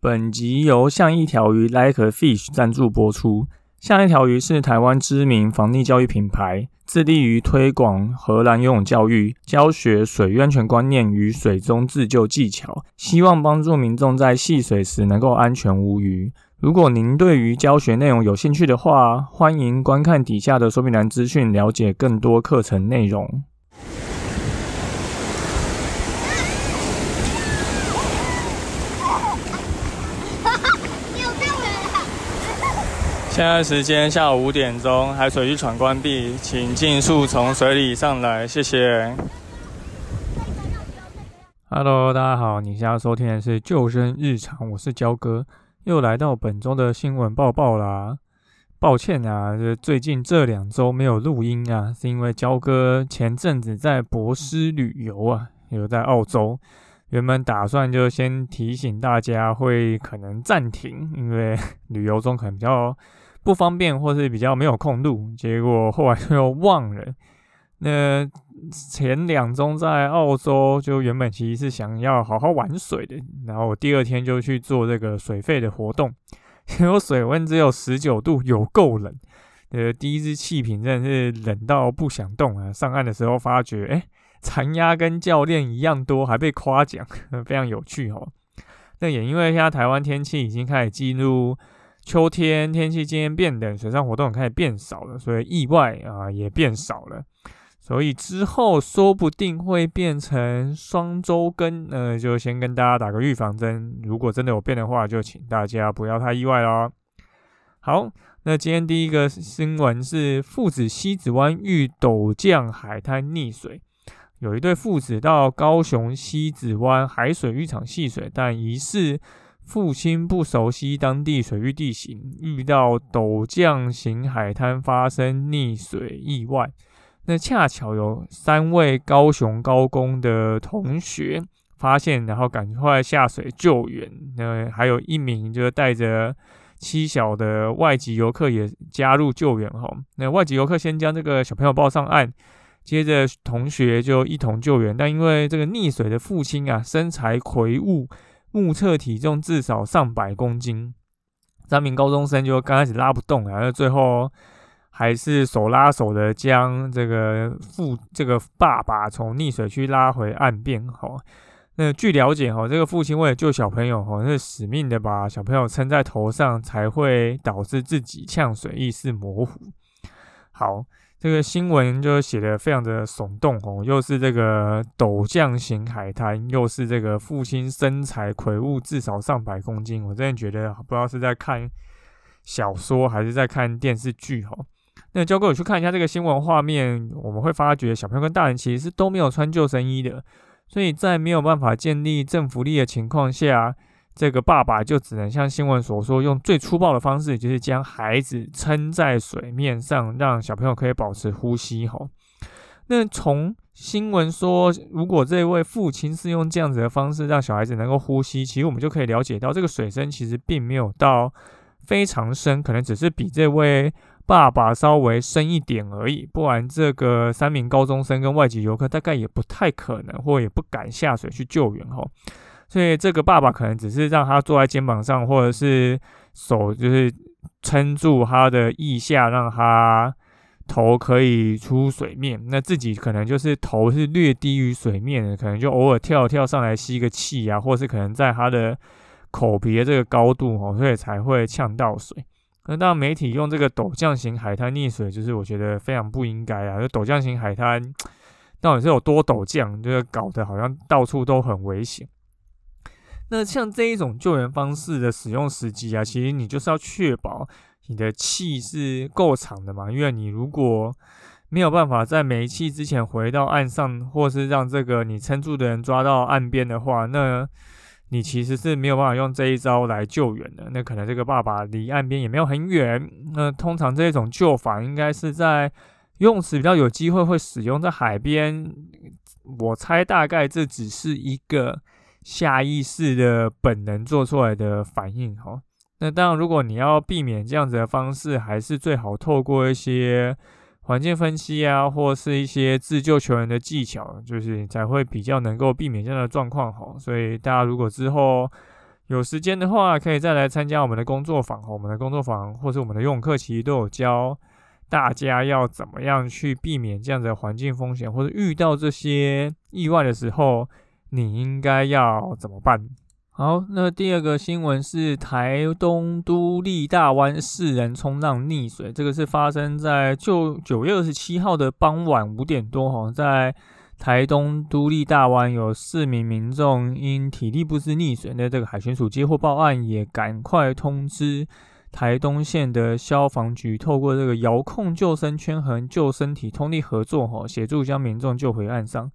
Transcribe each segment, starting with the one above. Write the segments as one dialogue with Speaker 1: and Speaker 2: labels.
Speaker 1: 本集由像一条鱼 Like a Fish 赞助播出。像一条鱼是台湾知名防溺教育品牌，致力于推广荷兰游泳教育，教学水安全观念与水中自救技巧，希望帮助民众在戏水时能够安全无虞。如果您对于教学内容有兴趣的话，欢迎观看底下的说明栏资讯，了解更多课程内容。现在时间下午五点钟，海水浴场关闭，请尽速从水里上来，谢谢。Hello，大家好，你现在收听的是救生日常，我是焦哥，又来到本周的新闻报报啦。抱歉啊，这最近这两周没有录音啊，是因为焦哥前阵子在博斯旅游啊，有在澳洲，原本打算就先提醒大家会可能暂停，因为旅游中可能比较。不方便，或是比较没有空录，结果后来又忘了。那前两周在澳洲，就原本其实是想要好好玩水的，然后第二天就去做这个水肺的活动，结果水温只有十九度，有够冷。呃，第一支气瓶真的是冷到不想动啊！上岸的时候发觉，哎，残压跟教练一样多，还被夸奖，非常有趣哦。那也因为现在台湾天气已经开始进入。秋天天气渐渐变冷，水上活动开始变少了，所以意外啊也变少了。所以之后说不定会变成双周更，呃，就先跟大家打个预防针。如果真的有变的话，就请大家不要太意外喽。好，那今天第一个新闻是父子西子湾遇陡降海滩溺水，有一对父子到高雄西子湾海水浴场戏水，但疑似。父亲不熟悉当地水域地形，遇到陡降型海滩发生溺水意外。那恰巧有三位高雄高工的同学发现，然后赶快下水救援。那还有一名就是带着妻小的外籍游客也加入救援。哈，那外籍游客先将这个小朋友抱上岸，接着同学就一同救援。但因为这个溺水的父亲啊，身材魁梧。目测体重至少上百公斤，三名高中生就刚开始拉不动，然后最后还是手拉手的将这个父这个爸爸从溺水区拉回岸边。哈，那据了解，哈，这个父亲为了救小朋友，哈，是死命的把小朋友撑在头上，才会导致自己呛水，意识模糊。好。这个新闻就写的非常的耸动哦，又是这个陡降型海滩，又是这个父亲身材魁梧，至少上百公斤。我真的觉得不知道是在看小说还是在看电视剧哦。那交给我去看一下这个新闻画面，我们会发觉小朋友跟大人其实是都没有穿救生衣的，所以在没有办法建立正浮力的情况下。这个爸爸就只能像新闻所说，用最粗暴的方式，就是将孩子撑在水面上，让小朋友可以保持呼吸。吼，那从新闻说，如果这位父亲是用这样子的方式让小孩子能够呼吸，其实我们就可以了解到，这个水深其实并没有到非常深，可能只是比这位爸爸稍微深一点而已。不然，这个三名高中生跟外籍游客大概也不太可能，或也不敢下水去救援。吼。所以这个爸爸可能只是让他坐在肩膀上，或者是手就是撑住他的腋下，让他头可以出水面。那自己可能就是头是略低于水面的，可能就偶尔跳跳上来吸个气啊，或是可能在他的口鼻的这个高度哦，所以才会呛到水。那当，媒体用这个陡降型海滩溺水，就是我觉得非常不应该啊！就陡降型海滩 到底是有多陡降，就是搞得好像到处都很危险。那像这一种救援方式的使用时机啊，其实你就是要确保你的气是够长的嘛，因为你如果没有办法在没气之前回到岸上，或是让这个你撑住的人抓到岸边的话，那你其实是没有办法用这一招来救援的。那可能这个爸爸离岸边也没有很远，那通常这种救法应该是在游泳池比较有机会会使用，在海边，我猜大概这只是一个。下意识的本能做出来的反应，哈。那当然，如果你要避免这样子的方式，还是最好透过一些环境分析啊，或是一些自救求援的技巧，就是才会比较能够避免这样的状况，哈。所以大家如果之后有时间的话，可以再来参加我们的工作坊。哈我们的工作坊或是我们的游泳课，其实都有教大家要怎么样去避免这样的环境风险，或者遇到这些意外的时候，你应该要怎么办？好，那第二个新闻是台东都立大湾四人冲浪溺水，这个是发生在就九月二十七号的傍晚五点多，哈，在台东都立大湾有四名民众因体力不支溺水，那这个海巡署接获报案，也赶快通知台东县的消防局，透过这个遥控救生圈和救生体通力合作，哈，协助将民众救回岸上。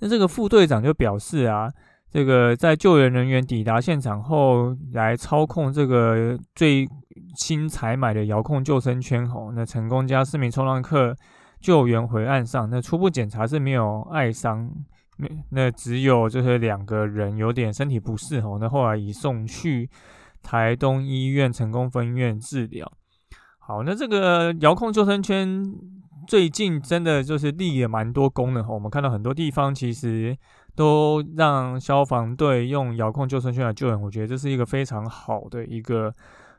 Speaker 1: 那这个副队长就表示啊。这个在救援人员抵达现场后，来操控这个最新采买的遥控救生圈，吼，那成功将四名冲浪客救援回岸上。那初步检查是没有碍伤，那那只有就是两个人有点身体不适，吼，那后来移送去台东医院成功分院治疗。好，那这个遥控救生圈最近真的就是立了蛮多功能，我们看到很多地方其实。都让消防队用遥控救生圈来救人，我觉得这是一个非常好的一个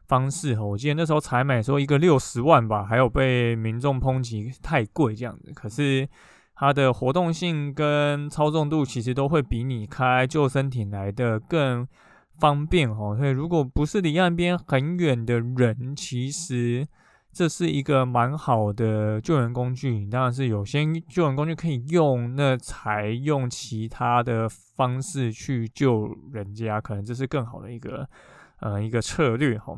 Speaker 1: 方式哈。我记得那时候采买说一个六十万吧，还有被民众抨击太贵这样子。可是它的活动性跟操纵度其实都会比你开救生艇来的更方便哈。所以如果不是离岸边很远的人，其实。这是一个蛮好的救援工具，当然是有些救援工具可以用，那才用其他的方式去救人家，可能这是更好的一个呃一个策略哈。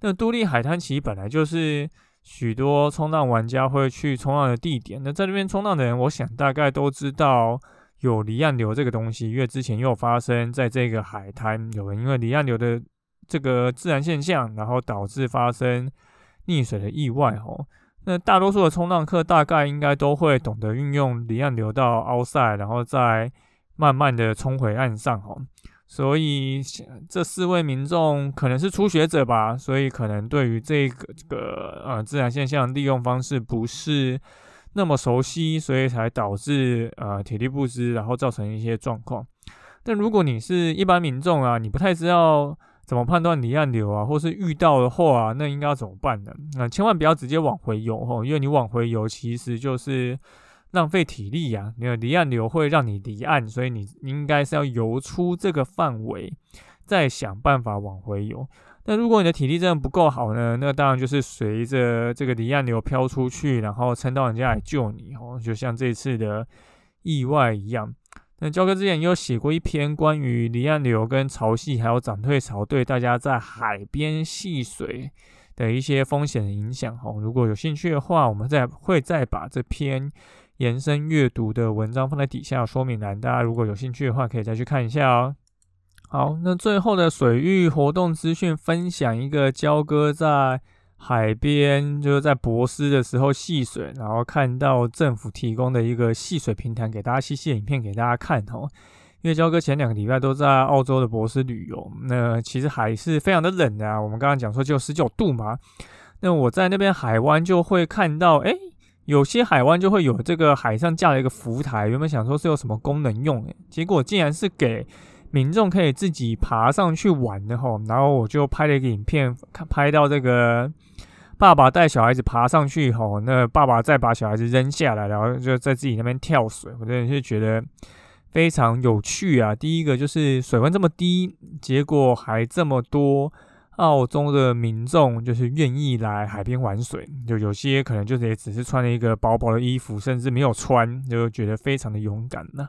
Speaker 1: 那都立海滩其实本来就是许多冲浪玩家会去冲浪的地点，那在这边冲浪的人，我想大概都知道有离岸流这个东西，因为之前又发生在这个海滩有人因为离岸流的这个自然现象，然后导致发生。溺水的意外，吼，那大多数的冲浪客大概应该都会懂得运用离岸流到凹塞，然后再慢慢的冲回岸上，吼。所以这四位民众可能是初学者吧，所以可能对于这个这个呃自然现象利用方式不是那么熟悉，所以才导致呃体力不支，然后造成一些状况。但如果你是一般民众啊，你不太知道。怎么判断离岸流啊，或是遇到的话，那应该要怎么办呢？那千万不要直接往回游吼，因为你往回游其实就是浪费体力呀。你的离岸流会让你离岸，所以你应该是要游出这个范围，再想办法往回游。那如果你的体力真的不够好呢？那当然就是随着这个离岸流飘出去，然后撑到人家来救你哦，就像这次的意外一样。那焦哥之前有写过一篇关于离岸流跟潮汐还有涨退潮对大家在海边戏水的一些风险的影响哈。如果有兴趣的话，我们再会再把这篇延伸阅读的文章放在底下说明栏，大家如果有兴趣的话，可以再去看一下哦。好，那最后的水域活动资讯分享一个焦哥在。海边就是在博斯的时候戏水，然后看到政府提供的一个戏水平台，给大家戏戏影片给大家看哦。因为焦哥前两个礼拜都在澳洲的博斯旅游，那其实海是非常的冷的啊。我们刚刚讲说只有十九度嘛，那我在那边海湾就会看到，哎，有些海湾就会有这个海上架了一个浮台，原本想说是有什么功能用，诶，结果竟然是给。民众可以自己爬上去玩的吼，然后我就拍了一个影片，看拍到这个爸爸带小孩子爬上去吼，那爸爸再把小孩子扔下来，然后就在自己那边跳水，我真的是觉得非常有趣啊。第一个就是水温这么低，结果还这么多澳洲的民众就是愿意来海边玩水，就有些可能就是也只是穿了一个薄薄的衣服，甚至没有穿，就觉得非常的勇敢呢。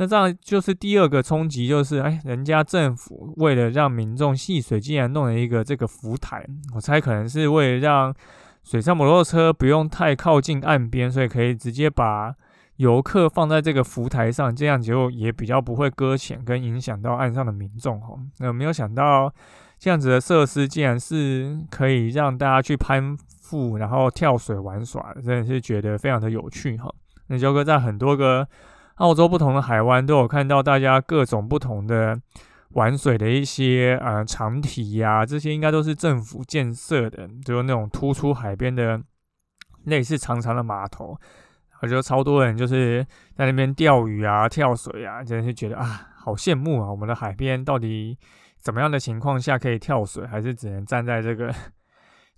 Speaker 1: 那这样就是第二个冲击，就是哎，人家政府为了让民众戏水，竟然弄了一个这个浮台，我猜可能是为了让水上摩托车不用太靠近岸边，所以可以直接把游客放在这个浮台上，这样就也比较不会搁浅跟影响到岸上的民众哈。那没有想到这样子的设施，竟然是可以让大家去攀附，然后跳水玩耍，真的是觉得非常的有趣哈。那焦哥在很多个。澳洲不同的海湾都有看到大家各种不同的玩水的一些呃长体呀，这些应该都是政府建设的，就是那种突出海边的类似长长的码头，我觉得超多人就是在那边钓鱼啊、跳水啊，真的是觉得啊好羡慕啊！我们的海边到底怎么样的情况下可以跳水，还是只能站在这个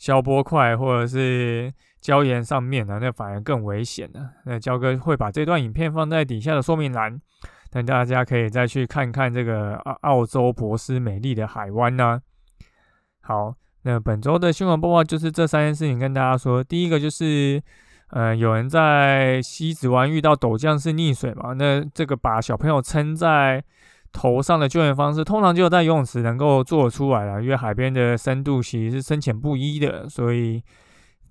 Speaker 1: 消波块或者是礁岩上面呢？那反而更危险呢。那焦哥会把这段影片放在底下的说明栏，等大家可以再去看看这个澳澳洲博斯美丽的海湾呢。好，那本周的新闻播报就是这三件事情跟大家说。第一个就是。呃，有人在西子湾遇到陡降式溺水嘛？那这个把小朋友撑在头上的救援方式，通常就在游泳池能够做出来了，因为海边的深度其实是深浅不一的，所以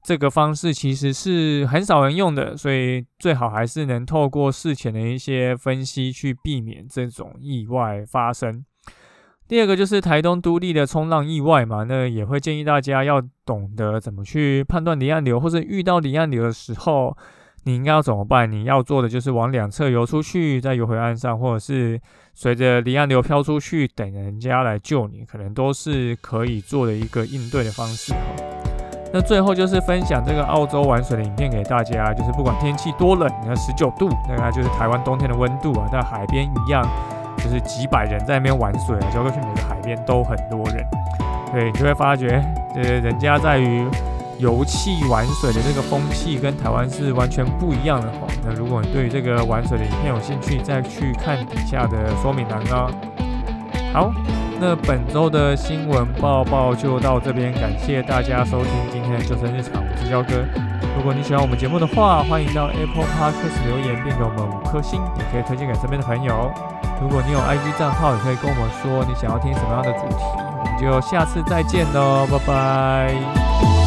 Speaker 1: 这个方式其实是很少人用的，所以最好还是能透过事前的一些分析去避免这种意外发生。第二个就是台东都立的冲浪意外嘛，那也会建议大家要懂得怎么去判断离岸流，或者遇到离岸流的时候，你应该要怎么办？你要做的就是往两侧游出去，再游回岸上，或者是随着离岸流飘出去，等人家来救你，可能都是可以做的一个应对的方式哈。那最后就是分享这个澳洲玩水的影片给大家，就是不管天气多冷，你看十九度，大概就是台湾冬天的温度啊，在海边一样。就是几百人在那边玩水啊，交过去每个海边都很多人，对你就会发觉，呃，人家在于游气玩水的这个风气跟台湾是完全不一样的哈。那如果你对这个玩水的影片有兴趣，再去看底下的说明栏啊。好，那本周的新闻报报就到这边，感谢大家收听今天的救生日常，我是焦哥。如果你喜欢我们节目的话，欢迎到 Apple Podcast 留言并给我们五颗星，也可以推荐给身边的朋友。如果你有 IG 账号，也可以跟我们说你想要听什么样的主题，我们就下次再见喽，拜拜。